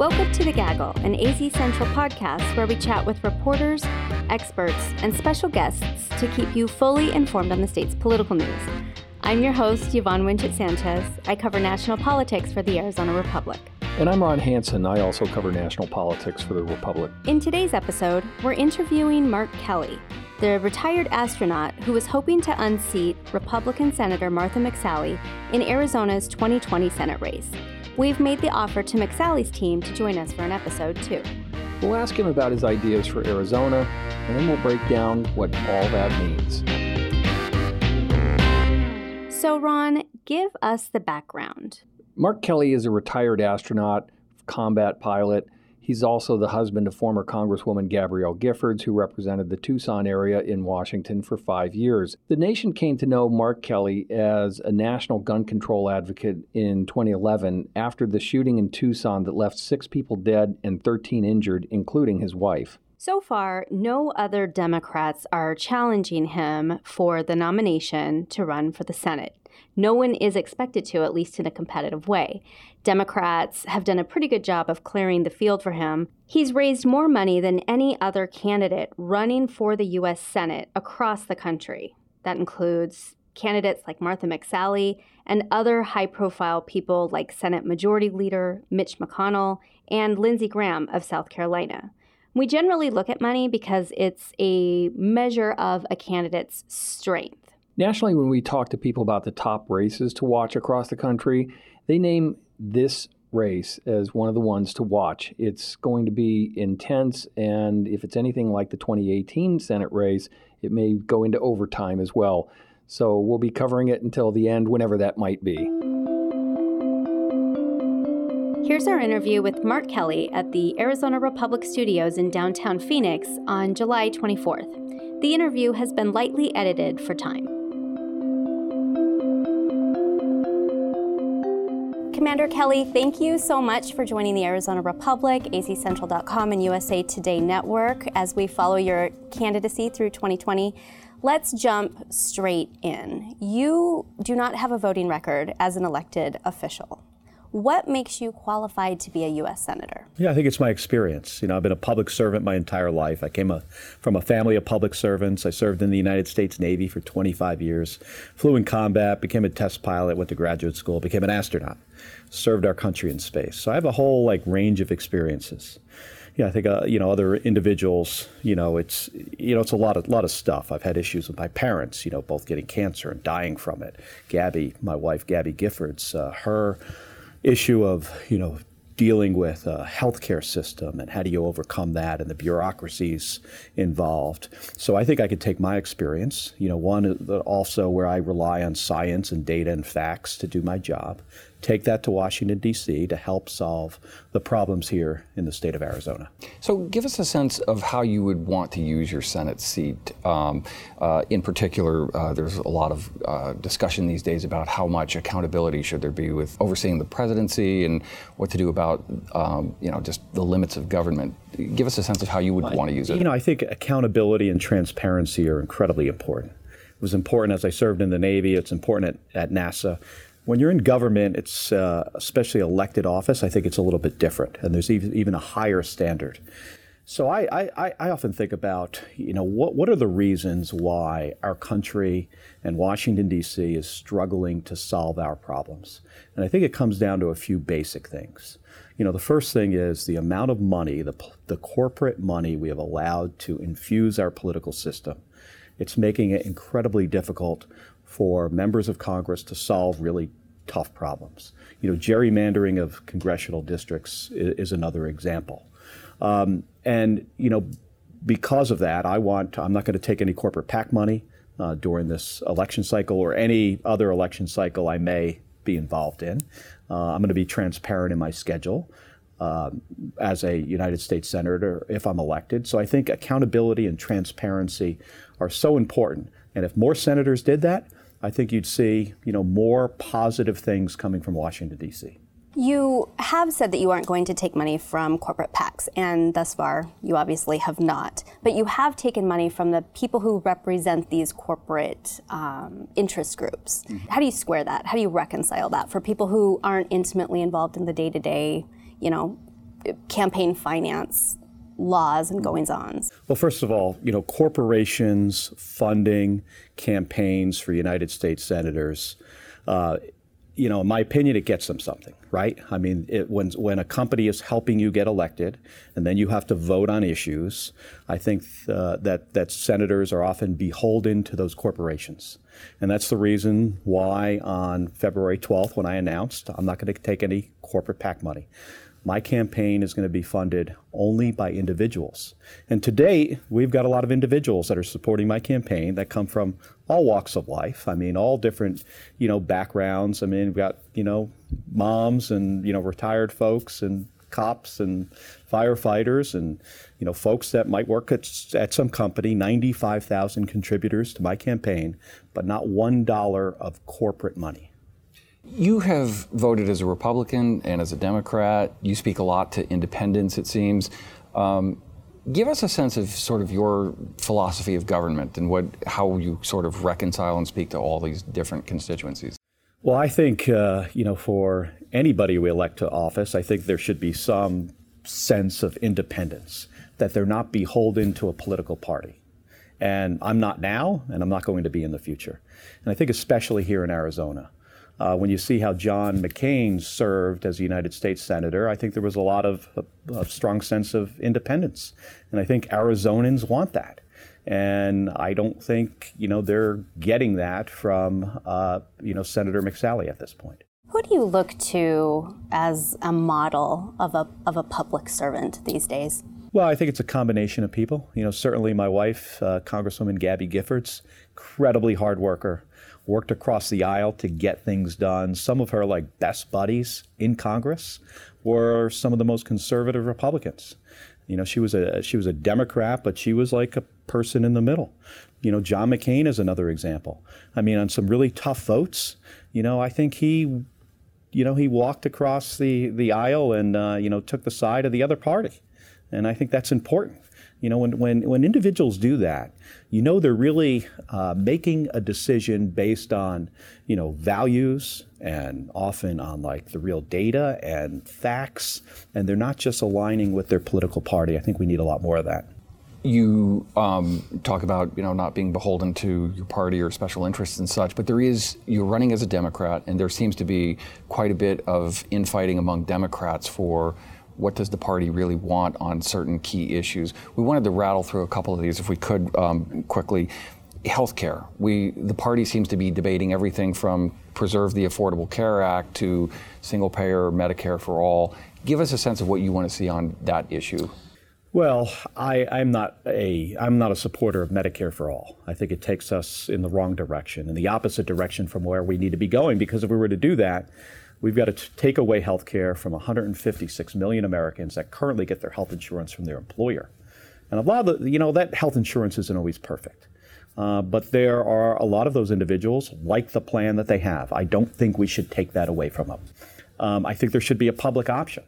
Welcome to The Gaggle, an AZ Central podcast where we chat with reporters, experts, and special guests to keep you fully informed on the state's political news. I'm your host, Yvonne Wingett Sanchez. I cover national politics for the Arizona Republic. And I'm Ron Hansen. I also cover national politics for the Republic. In today's episode, we're interviewing Mark Kelly, the retired astronaut who was hoping to unseat Republican Senator Martha McSally in Arizona's 2020 Senate race. We've made the offer to McSally's team to join us for an episode, too. We'll ask him about his ideas for Arizona, and then we'll break down what all that means. So, Ron, give us the background. Mark Kelly is a retired astronaut, combat pilot. He's also the husband of former Congresswoman Gabrielle Giffords, who represented the Tucson area in Washington for five years. The nation came to know Mark Kelly as a national gun control advocate in 2011 after the shooting in Tucson that left six people dead and 13 injured, including his wife. So far, no other Democrats are challenging him for the nomination to run for the Senate. No one is expected to, at least in a competitive way. Democrats have done a pretty good job of clearing the field for him. He's raised more money than any other candidate running for the U.S. Senate across the country. That includes candidates like Martha McSally and other high profile people like Senate Majority Leader Mitch McConnell and Lindsey Graham of South Carolina. We generally look at money because it's a measure of a candidate's strength. Nationally, when we talk to people about the top races to watch across the country, they name this race as one of the ones to watch. It's going to be intense, and if it's anything like the 2018 Senate race, it may go into overtime as well. So we'll be covering it until the end, whenever that might be. Here's our interview with Mark Kelly at the Arizona Republic Studios in downtown Phoenix on July 24th. The interview has been lightly edited for time. Commander Kelly, thank you so much for joining the Arizona Republic, azcentral.com, and USA Today Network as we follow your candidacy through 2020. Let's jump straight in. You do not have a voting record as an elected official. What makes you qualified to be a U.S. Senator? Yeah, I think it's my experience. You know, I've been a public servant my entire life. I came a, from a family of public servants. I served in the United States Navy for 25 years, flew in combat, became a test pilot, went to graduate school, became an astronaut, served our country in space. So I have a whole like range of experiences. Yeah, I think uh, you know other individuals. You know, it's you know it's a lot of lot of stuff. I've had issues with my parents. You know, both getting cancer and dying from it. Gabby, my wife, Gabby Giffords, uh, her issue of you know dealing with a healthcare system and how do you overcome that and the bureaucracies involved. So I think I could take my experience, you know, one uh, also where I rely on science and data and facts to do my job, take that to Washington, D.C. to help solve the problems here in the state of Arizona. So, give us a sense of how you would want to use your Senate seat. Um, uh, in particular, uh, there's a lot of uh, discussion these days about how much accountability should there be with overseeing the presidency and what to do about, um, you know, just the limits of government. Give us a sense of how you would want to use it. You know, I think accountability and transparency are incredibly important. It was important as I served in the Navy. It's important at, at NASA when you're in government, it's uh, especially elected office. I think it's a little bit different, and there's even, even a higher standard. So I, I, I often think about, you know, what, what are the reasons why our country and Washington, D.C. is struggling to solve our problems? And I think it comes down to a few basic things. You know, the first thing is the amount of money, the, the corporate money we have allowed to infuse our political system. It's making it incredibly difficult for members of Congress to solve really tough problems. You know, gerrymandering of congressional districts is, is another example. Um, and, you know, because of that, I want, I'm not going to take any corporate PAC money uh, during this election cycle or any other election cycle I may be involved in. Uh, I'm going to be transparent in my schedule. Uh, as a United States Senator if I'm elected. So I think accountability and transparency are so important. And if more senators did that, I think you'd see, you know, more positive things coming from Washington D.C. You have said that you aren't going to take money from corporate PACs, and thus far you obviously have not. But you have taken money from the people who represent these corporate um, interest groups. Mm-hmm. How do you square that? How do you reconcile that for people who aren't intimately involved in the day to day, you know, campaign finance laws and goings ons? Well, first of all, you know, corporations funding campaigns for United States senators. Uh, you know, in my opinion, it gets them something, right? I mean, it, when when a company is helping you get elected, and then you have to vote on issues, I think uh, that that senators are often beholden to those corporations, and that's the reason why on February 12th, when I announced I'm not going to take any corporate PAC money, my campaign is going to be funded only by individuals. And to date, we've got a lot of individuals that are supporting my campaign that come from all walks of life. I mean, all different, you know, backgrounds. I mean, we've got, you know, moms and, you know, retired folks and cops and firefighters and, you know, folks that might work at, at some company, 95,000 contributors to my campaign, but not $1 of corporate money. You have voted as a Republican and as a Democrat. You speak a lot to independents, it seems. Um, give us a sense of sort of your philosophy of government and what how you sort of reconcile and speak to all these different constituencies. Well, I think uh, you know for anybody we elect to office, I think there should be some sense of independence that they're not beholden to a political party. And I'm not now, and I'm not going to be in the future. And I think especially here in Arizona. Uh, when you see how John McCain served as a United States Senator, I think there was a lot of a, a strong sense of independence. And I think Arizonans want that. And I don't think, you know, they're getting that from, uh, you know, Senator McSally at this point. Who do you look to as a model of a, of a public servant these days? Well, I think it's a combination of people. You know, certainly my wife, uh, Congresswoman Gabby Giffords, incredibly hard worker, worked across the aisle to get things done. Some of her like best buddies in Congress were some of the most conservative Republicans. You know, she was a she was a Democrat, but she was like a person in the middle. You know, John McCain is another example. I mean, on some really tough votes, you know, I think he, you know, he walked across the the aisle and uh, you know took the side of the other party, and I think that's important. You know, when, when, when individuals do that, you know they're really uh, making a decision based on, you know, values and often on like the real data and facts, and they're not just aligning with their political party. I think we need a lot more of that. You um, talk about you know not being beholden to your party or special interests and such, but there is you're running as a Democrat, and there seems to be quite a bit of infighting among Democrats for what does the party really want on certain key issues. We wanted to rattle through a couple of these if we could um, quickly. Healthcare. We the party seems to be debating everything from preserve the Affordable Care Act to single payer Medicare for all. Give us a sense of what you want to see on that issue. Well, I, am not a I'm not a supporter of Medicare for all. I think it takes us in the wrong direction, in the opposite direction from where we need to be going. Because if we were to do that, We've got to take away health care from 156 million Americans that currently get their health insurance from their employer. And a lot of the, you know, that health insurance isn't always perfect. Uh, but there are a lot of those individuals like the plan that they have. I don't think we should take that away from them. Um, I think there should be a public option.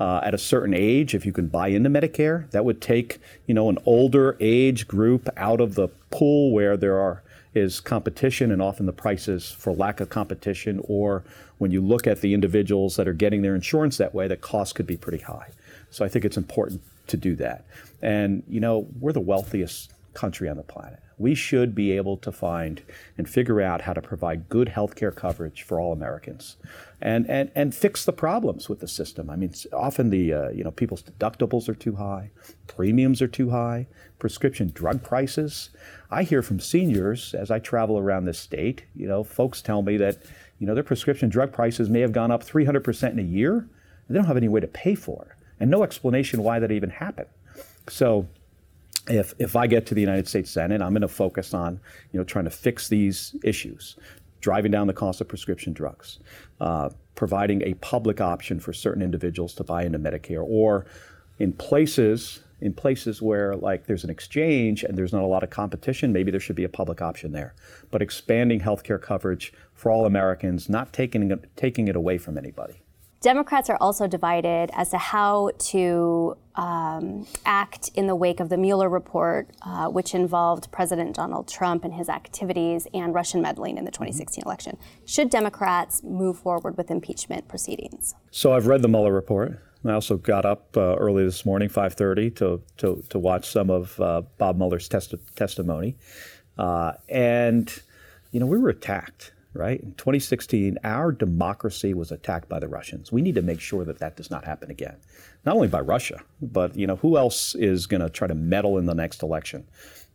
Uh, at a certain age, if you can buy into Medicare, that would take you know an older age group out of the pool where there are is competition and often the prices for lack of competition or when you look at the individuals that are getting their insurance that way the cost could be pretty high so i think it's important to do that and you know we're the wealthiest country on the planet we should be able to find and figure out how to provide good health care coverage for all Americans and, and, and fix the problems with the system. I mean, often the, uh, you know, people's deductibles are too high, premiums are too high, prescription drug prices. I hear from seniors as I travel around this state, you know, folks tell me that, you know, their prescription drug prices may have gone up 300% in a year, and they don't have any way to pay for it, and no explanation why that even happened. So if if I get to the United States Senate, I'm going to focus on you know trying to fix these issues, driving down the cost of prescription drugs, uh, providing a public option for certain individuals to buy into Medicare, or in places in places where like there's an exchange and there's not a lot of competition, maybe there should be a public option there. But expanding healthcare coverage for all Americans, not taking it, taking it away from anybody. Democrats are also divided as to how to um, act in the wake of the Mueller report, uh, which involved President Donald Trump and his activities and Russian meddling in the 2016 election. Should Democrats move forward with impeachment proceedings? So I've read the Mueller report. I also got up uh, early this morning, 5:30, to, to to watch some of uh, Bob Mueller's testi- testimony, uh, and you know we were attacked. Right in 2016, our democracy was attacked by the Russians. We need to make sure that that does not happen again. Not only by Russia, but you know who else is going to try to meddle in the next election?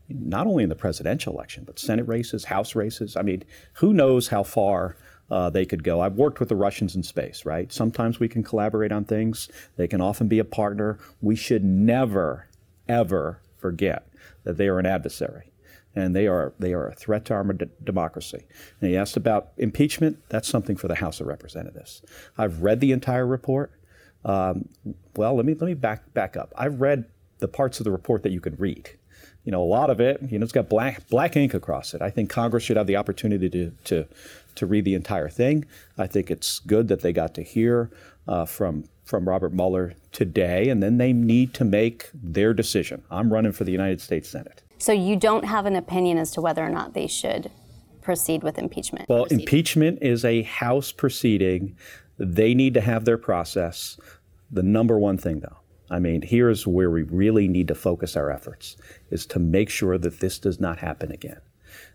Not only in the presidential election, but Senate races, House races. I mean, who knows how far uh, they could go. I've worked with the Russians in space, right? Sometimes we can collaborate on things. They can often be a partner. We should never, ever forget that they are an adversary. And they are they are a threat to our democracy. And he asked about impeachment. That's something for the House of Representatives. I've read the entire report. Um, well, let me let me back back up. I've read the parts of the report that you can read you know, a lot of it, you know, it's got black black ink across it. I think Congress should have the opportunity to to to read the entire thing. I think it's good that they got to hear uh, from from Robert Mueller today, and then they need to make their decision. I'm running for the United States Senate. So you don't have an opinion as to whether or not they should proceed with impeachment. Well, impeachment is a House proceeding. They need to have their process. The number one thing, though, I mean, here's where we really need to focus our efforts is to make sure that this does not happen again.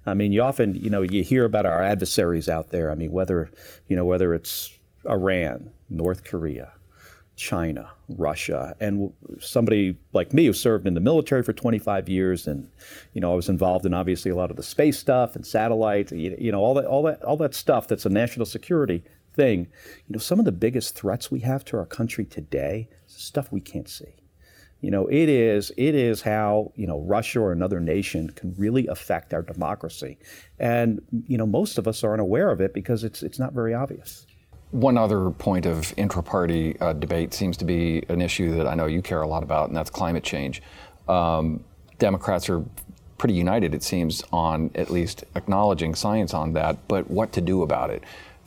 I mean, you often, you know, you hear about our adversaries out there. I mean, whether, you know, whether it's Iran, North Korea, China, Russia, and somebody like me who served in the military for 25 years, and you know I was involved in obviously a lot of the space stuff and satellites, you know all that all that all that stuff that's a national security thing. You know, some of the biggest threats we have to our country today stuff we can't see. You know, it is it is how you know Russia or another nation can really affect our democracy, and you know most of us aren't aware of it because it's it's not very obvious. One other point of intra-party uh, debate seems to be an issue that I know you care a lot about, and that's climate change. Um, Democrats are pretty united, it seems, on at least acknowledging science on that, but what to do about it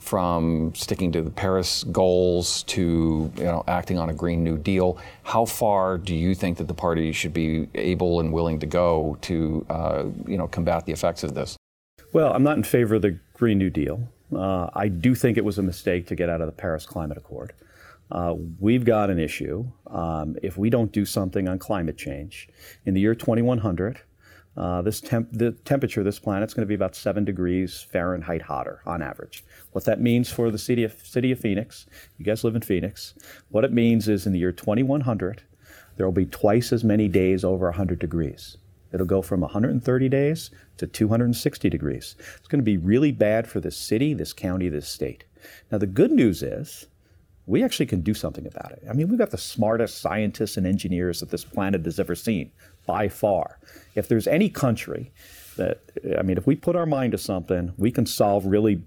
from sticking to the Paris goals to you know acting on a Green New Deal. How far do you think that the party should be able and willing to go to uh, you know combat the effects of this? Well, I'm not in favor of the Green New Deal. Uh, I do think it was a mistake to get out of the Paris Climate Accord. Uh, we've got an issue. Um, if we don't do something on climate change in the year 2100, uh, this temp- the temperature of this planet is going to be about seven degrees Fahrenheit hotter on average. What that means for the city of, city of Phoenix, you guys live in Phoenix, what it means is in the year 2100, there will be twice as many days over 100 degrees. It'll go from 130 days to 260 degrees. It's going to be really bad for this city, this county, this state. Now, the good news is we actually can do something about it. I mean, we've got the smartest scientists and engineers that this planet has ever seen by far. If there's any country that, I mean, if we put our mind to something, we can solve really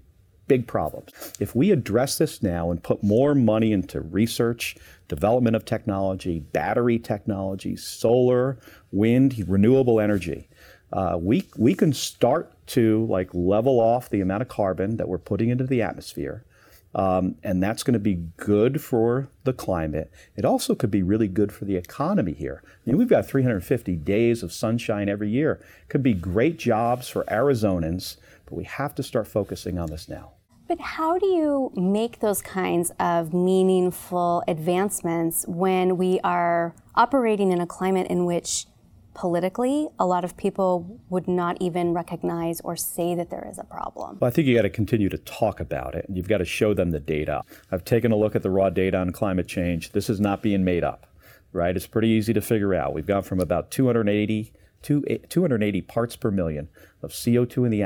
big problems. If we address this now and put more money into research, development of technology, battery technology, solar, wind, renewable energy, uh, we, we can start to like level off the amount of carbon that we're putting into the atmosphere um, and that's going to be good for the climate. It also could be really good for the economy here. I mean, we've got 350 days of sunshine every year. Could be great jobs for Arizonans, but we have to start focusing on this now. But how do you make those kinds of meaningful advancements when we are operating in a climate in which politically, a lot of people would not even recognize or say that there is a problem. Well, I think you got to continue to talk about it. And you've got to show them the data. I've taken a look at the raw data on climate change. This is not being made up, right? It's pretty easy to figure out. We've gone from about 280 to 280 parts per million of CO2 in the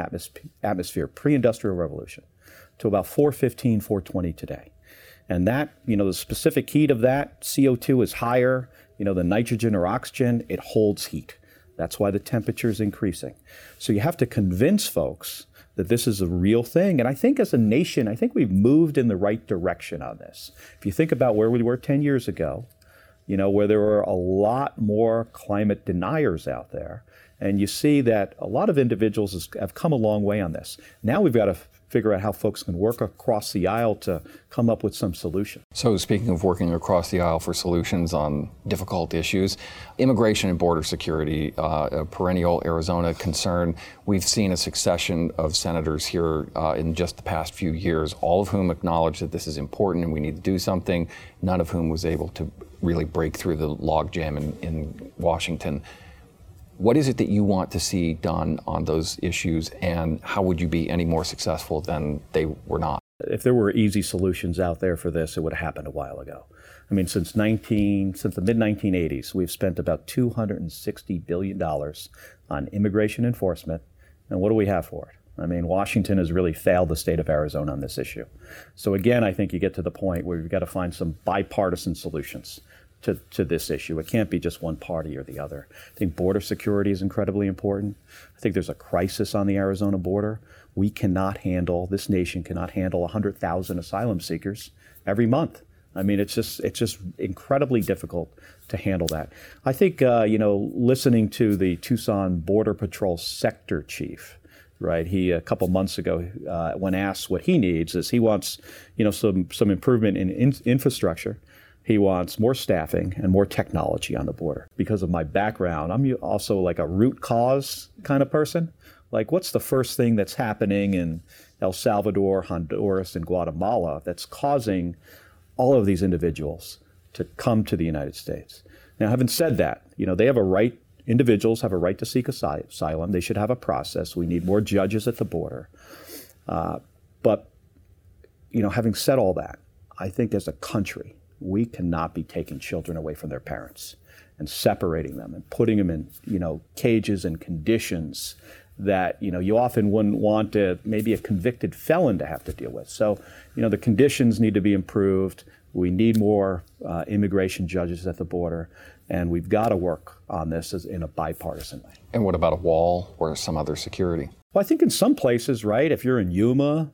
atmosphere pre-industrial revolution to about 415, 420 today. And that, you know, the specific heat of that CO2 is higher you know, the nitrogen or oxygen, it holds heat. That's why the temperature is increasing. So you have to convince folks that this is a real thing. And I think as a nation, I think we've moved in the right direction on this. If you think about where we were 10 years ago, you know, where there were a lot more climate deniers out there, and you see that a lot of individuals have come a long way on this. Now we've got to figure out how folks can work across the aisle to come up with some solution. So, speaking of working across the aisle for solutions on difficult issues, immigration and border security, uh, a perennial Arizona concern. We've seen a succession of senators here uh, in just the past few years, all of whom acknowledge that this is important and we need to do something, none of whom was able to really break through the logjam in, in Washington. What is it that you want to see done on those issues, and how would you be any more successful than they were not? If there were easy solutions out there for this, it would have happened a while ago. I mean, since 19, since the mid 1980s, we've spent about 260 billion dollars on immigration enforcement, and what do we have for it? I mean, Washington has really failed the state of Arizona on this issue. So again, I think you get to the point where we've got to find some bipartisan solutions to, to this issue. It can't be just one party or the other. I think border security is incredibly important. I think there's a crisis on the Arizona border. We cannot handle, this nation cannot handle 100,000 asylum seekers every month. I mean, it's just it's just incredibly difficult to handle that. I think uh, you know, listening to the Tucson Border Patrol sector chief, right? He a couple months ago, uh, when asked what he needs, is he wants you know some some improvement in, in infrastructure. He wants more staffing and more technology on the border. Because of my background, I'm also like a root cause kind of person. Like, what's the first thing that's happening in El Salvador, Honduras, and Guatemala that's causing all of these individuals to come to the United States? Now, having said that, you know, they have a right, individuals have a right to seek asylum. They should have a process. We need more judges at the border. Uh, but, you know, having said all that, I think as a country, we cannot be taking children away from their parents and separating them and putting them in you know cages and conditions that you know you often wouldn't want to, maybe a convicted felon to have to deal with. So you know the conditions need to be improved. We need more uh, immigration judges at the border, and we've got to work on this as, in a bipartisan way. And what about a wall or some other security? Well, I think in some places, right? If you're in Yuma,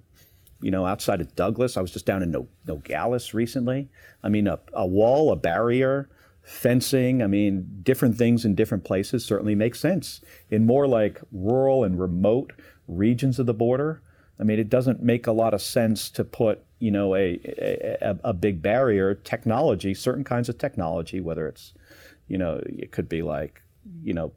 you know, outside of Douglas. I was just down in no- Nogales recently. I mean, a, a wall, a barrier, fencing, I mean, different things in different places certainly make sense. In more like rural and remote regions of the border, I mean, it doesn't make a lot of sense to put, you know, a, a, a big barrier. Technology, certain kinds of technology, whether it's, you know, it could be like, you know,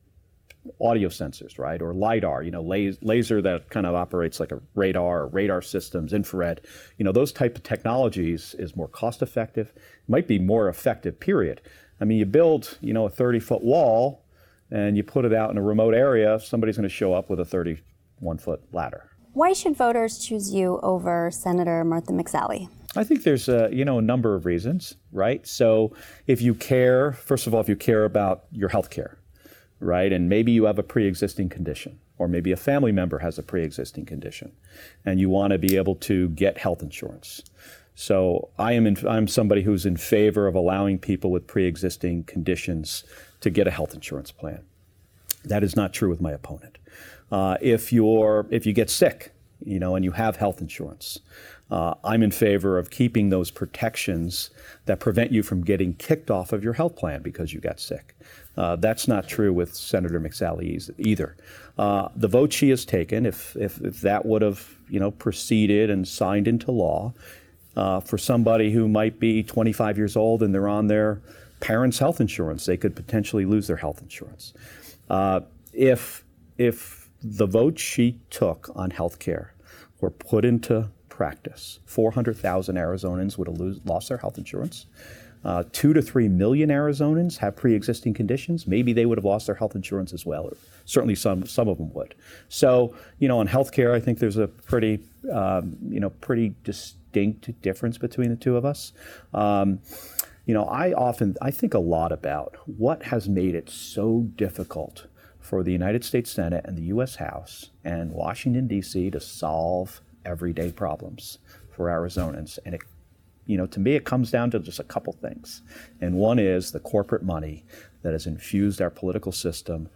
audio sensors, right? Or LIDAR, you know, laser that kind of operates like a radar or radar systems, infrared. You know, those type of technologies is more cost effective, might be more effective, period. I mean, you build, you know, a 30 foot wall and you put it out in a remote area, somebody's going to show up with a 31 foot ladder. Why should voters choose you over Senator Martha McSally? I think there's a you know a number of reasons, right? So if you care, first of all, if you care about your health care, right? And maybe you have a pre existing condition, or maybe a family member has a pre existing condition, and you want to be able to get health insurance. So I am in, I'm somebody who's in favor of allowing people with pre-existing conditions to get a health insurance plan. That is not true with my opponent. Uh, if you're if you get sick, you know, and you have health insurance, uh, I'm in favor of keeping those protections that prevent you from getting kicked off of your health plan because you got sick. Uh, that's not true with Senator McSally either. Uh, the vote she has taken, if, if, if, that would have you know proceeded and signed into law, uh, for somebody who might be 25 years old and they're on their parents' health insurance, they could potentially lose their health insurance. Uh, if if the vote she took on health care were put into practice, 400,000 Arizonans would have lose, lost their health insurance. Uh, two to three million Arizonans have pre-existing conditions. Maybe they would have lost their health insurance as well. Or certainly, some some of them would. So, you know, on healthcare, I think there's a pretty, um, you know, pretty distinct difference between the two of us. Um, you know, I often I think a lot about what has made it so difficult for the United States Senate and the U.S. House and Washington D.C. to solve everyday problems for Arizonans, and it you know, to me, it comes down to just a couple things. And one is the corporate money that has infused our political system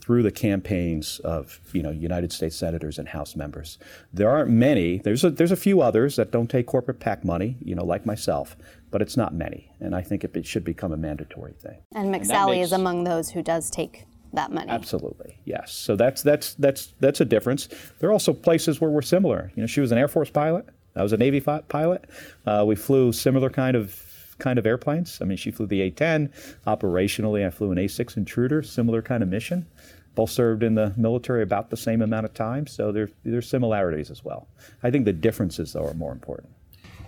through the campaigns of you know United States senators and House members. There aren't many. There's a, there's a few others that don't take corporate PAC money, you know, like myself, but it's not many. And I think it, it should become a mandatory thing. And McSally and makes, is among those who does take that money. Absolutely, yes. So that's that's that's that's a difference. There are also places where we're similar. You know, she was an Air Force pilot. I was a Navy fi- pilot. Uh, we flew similar kind of kind of airplanes. I mean, she flew the A-10. Operationally, I flew an A-6 Intruder, similar kind of mission. Both served in the military about the same amount of time, so there there's similarities as well. I think the differences though are more important.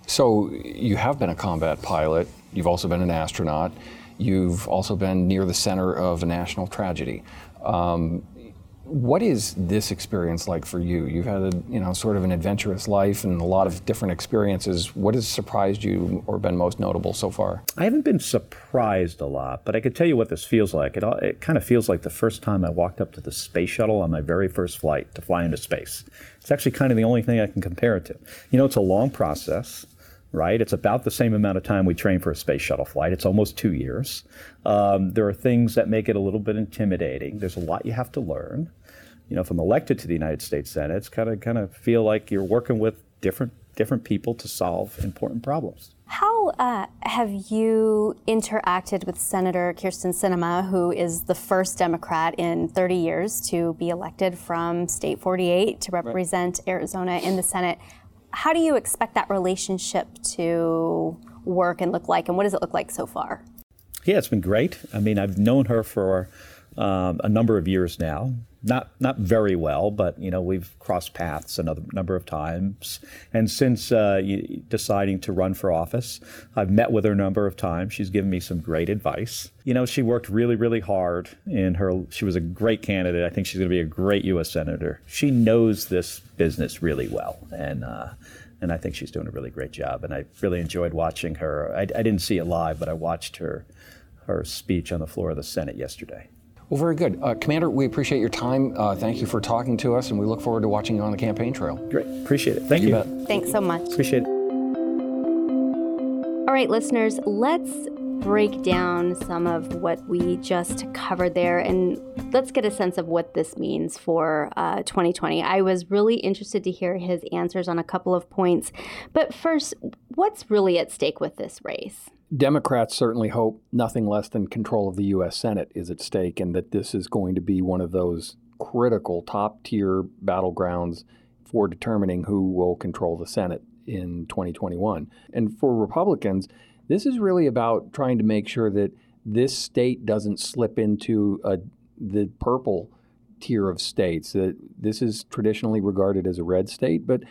So you have been a combat pilot. You've also been an astronaut. You've also been near the center of a national tragedy. Um, what is this experience like for you? You've had a, you know, sort of an adventurous life and a lot of different experiences. What has surprised you or been most notable so far? I haven't been surprised a lot, but I can tell you what this feels like. It, it kind of feels like the first time I walked up to the space shuttle on my very first flight to fly into space. It's actually kind of the only thing I can compare it to. You know, it's a long process right? It's about the same amount of time we train for a space shuttle flight. It's almost two years. Um, there are things that make it a little bit intimidating. There's a lot you have to learn. You know, if I'm elected to the United States Senate, it's kind of kind of feel like you're working with different different people to solve important problems. How uh, have you interacted with Senator Kyrsten Sinema, who is the first Democrat in 30 years to be elected from State 48 to represent right. Arizona in the Senate? How do you expect that relationship to work and look like, and what does it look like so far? Yeah, it's been great. I mean, I've known her for um, a number of years now not not very well, but you know we've crossed paths another number of times. And since uh, deciding to run for office, I've met with her a number of times. She's given me some great advice. You know, she worked really really hard in her. She was a great candidate. I think she's going to be a great U.S. senator. She knows this business really well, and. Uh, and I think she's doing a really great job. And I really enjoyed watching her. I, I didn't see it live, but I watched her her speech on the floor of the Senate yesterday. Well, very good. Uh, Commander, we appreciate your time. Uh, thank you for talking to us, and we look forward to watching you on the campaign trail. Great. Appreciate it. Thank you. you. Thanks so much. Appreciate it. All right, listeners, let's break down some of what we just covered there and let's get a sense of what this means for uh, 2020. I was really interested to hear his answers on a couple of points. But first, what's really at stake with this race? Democrats certainly hope nothing less than control of the U.S. Senate is at stake and that this is going to be one of those critical top tier battlegrounds for determining who will control the Senate in 2021. And for Republicans, this is really about trying to make sure that this state doesn't slip into a, the purple tier of states. That this is traditionally regarded as a red state, but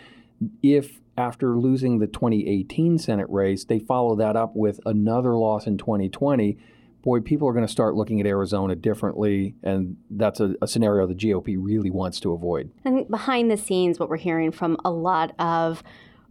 if after losing the 2018 Senate race, they follow that up with another loss in 2020. Boy, people are going to start looking at Arizona differently, and that's a, a, scenario the GOP really wants to avoid. And behind the scenes, what we're hearing from a lot of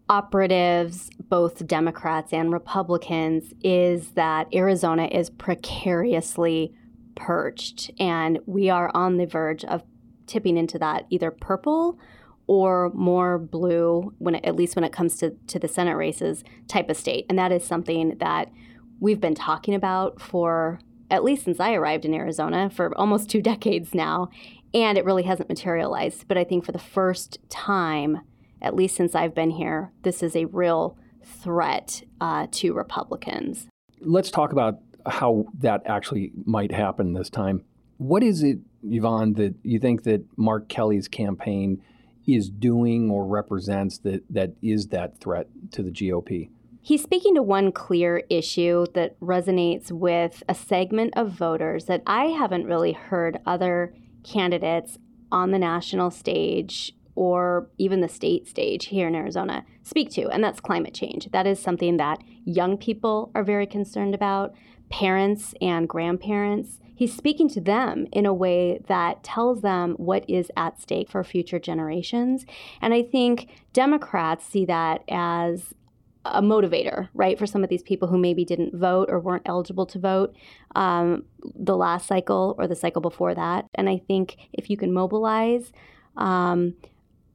operatives, both Democrats and Republicans, is that Arizona is precariously perched, and we are on the verge of tipping into that either purple or more blue when it, at least when it comes to, to the Senate races type of state. And that is something that we've been talking about for at least since I arrived in Arizona for almost two decades now. And it really hasn't materialized. But I think for the first time, at least since I've been here, this is a real threat uh, to Republicans. Let's talk about how that actually might happen this time. What is it, Yvonne, that you think that Mark Kelly's campaign is doing or represents that, that is that threat to the GOP? He's speaking to one clear issue that resonates with a segment of voters that I haven't really heard other candidates on the national stage or even the state stage here in Arizona speak to, and that's climate change. That is something that young people are very concerned about, parents and grandparents he's speaking to them in a way that tells them what is at stake for future generations. And I think Democrats see that as a motivator, right, for some of these people who maybe didn't vote or weren't eligible to vote um, the last cycle or the cycle before that. And I think if you can mobilize um,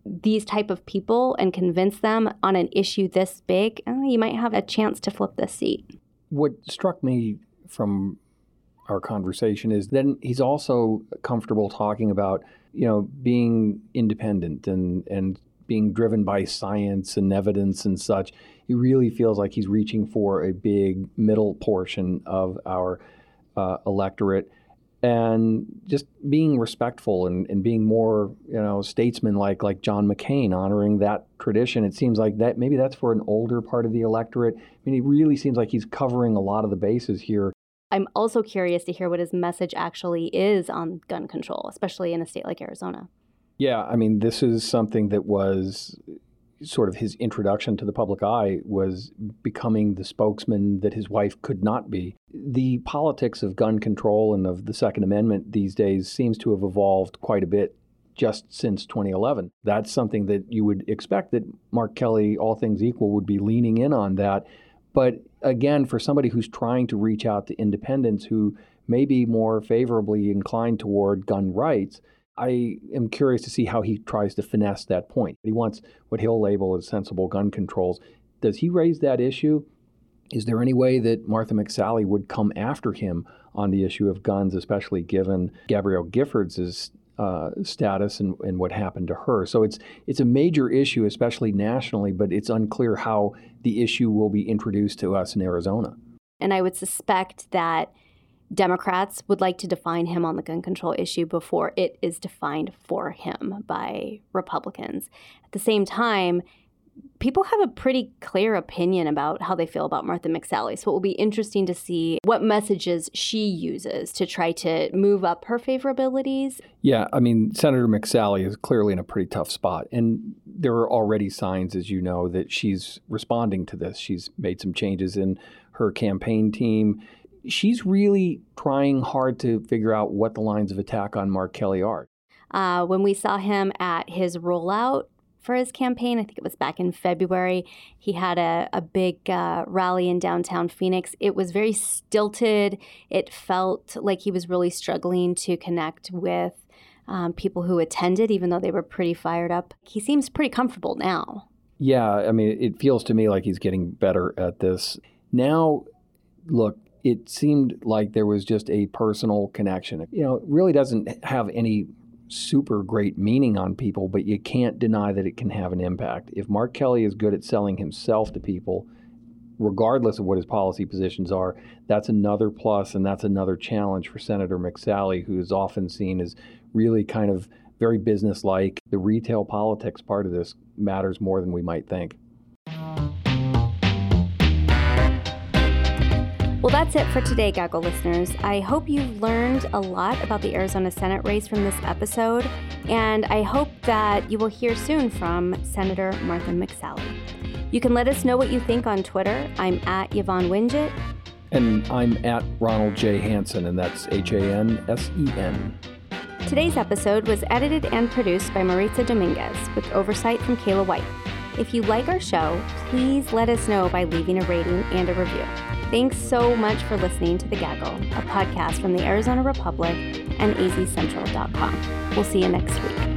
these type of people and convince them on an issue this big, uh, you might have a chance to flip this seat. What struck me from our conversation is then he's also comfortable talking about you know being independent and and being driven by science and evidence and such he really feels like he's reaching for a big middle portion of our uh, electorate and just being respectful and, and being more, you know, statesman-like, like John McCain, honoring that tradition. It seems like that maybe that's for an older part of the electorate. I mean, he really seems like he's covering a lot of the bases here. I'm also curious to hear what his message actually is on gun control, especially in a state like Arizona. Yeah, I mean, this is something that was sort of his introduction to the public eye was becoming the spokesman that his wife could not be. The politics of gun control and of the Second Amendment these days seems to have evolved quite a bit just since 2011. That's something that you would expect that Mark Kelly, all things equal, would be leaning in on that. But again, for somebody who's trying to reach out to independents who may be more favorably inclined toward gun rights, I am curious to see how he tries to finesse that point. He wants what he'll label as sensible gun controls. Does he raise that issue? Is there any way that Martha McSally would come after him on the issue of guns, especially given Gabrielle Giffords' uh, status and, and what happened to her? So it's it's a major issue, especially nationally, but it's unclear how the issue will be introduced to us in Arizona. And I would suspect that Democrats would like to define him on the gun control issue before it is defined for him by Republicans. At the same time, people have a pretty clear opinion about how they feel about Martha McSally. So it will be interesting to see what messages she uses to try to move up her favorabilities. Yeah, I mean, Senator McSally is clearly in a pretty tough spot. And there are already signs, as you know, that she's responding to this. She's made some changes in her campaign team she's really trying hard to figure out what the lines of attack on Mark Kelly are. Uh, when we saw him at his rollout for his campaign, I think it was back in February, he had a, a big uh, rally in downtown Phoenix. It was very stilted. It felt like he was really struggling to connect with um, people who attended, even though they were pretty fired up. He seems pretty comfortable now. Yeah, I mean, it feels to me like he's getting better at this. Now, look, it seemed like there was just a personal connection. You know, it really doesn't have any super great meaning on people, but you can't deny that it can have an impact. If Mark Kelly is good at selling himself to people, regardless of what his policy positions are, that's another plus and that's another challenge for Senator McSally, who is often seen as really kind of very businesslike. The retail politics part of this matters more than we might think. Well, that's it for today, Gaggle listeners. I hope you've learned a lot about the Arizona Senate race from this episode, and I hope that you will hear soon from Senator Martha McSally. You can let us know what you think on Twitter. I'm at Yvonne Wingett. And I'm at Ronald J. Hansen, and that's H A N S E N. Today's episode was edited and produced by Maritza Dominguez with oversight from Kayla White. If you like our show, please let us know by leaving a rating and a review. Thanks so much for listening to The Gaggle, a podcast from the Arizona Republic and azcentral.com. We'll see you next week.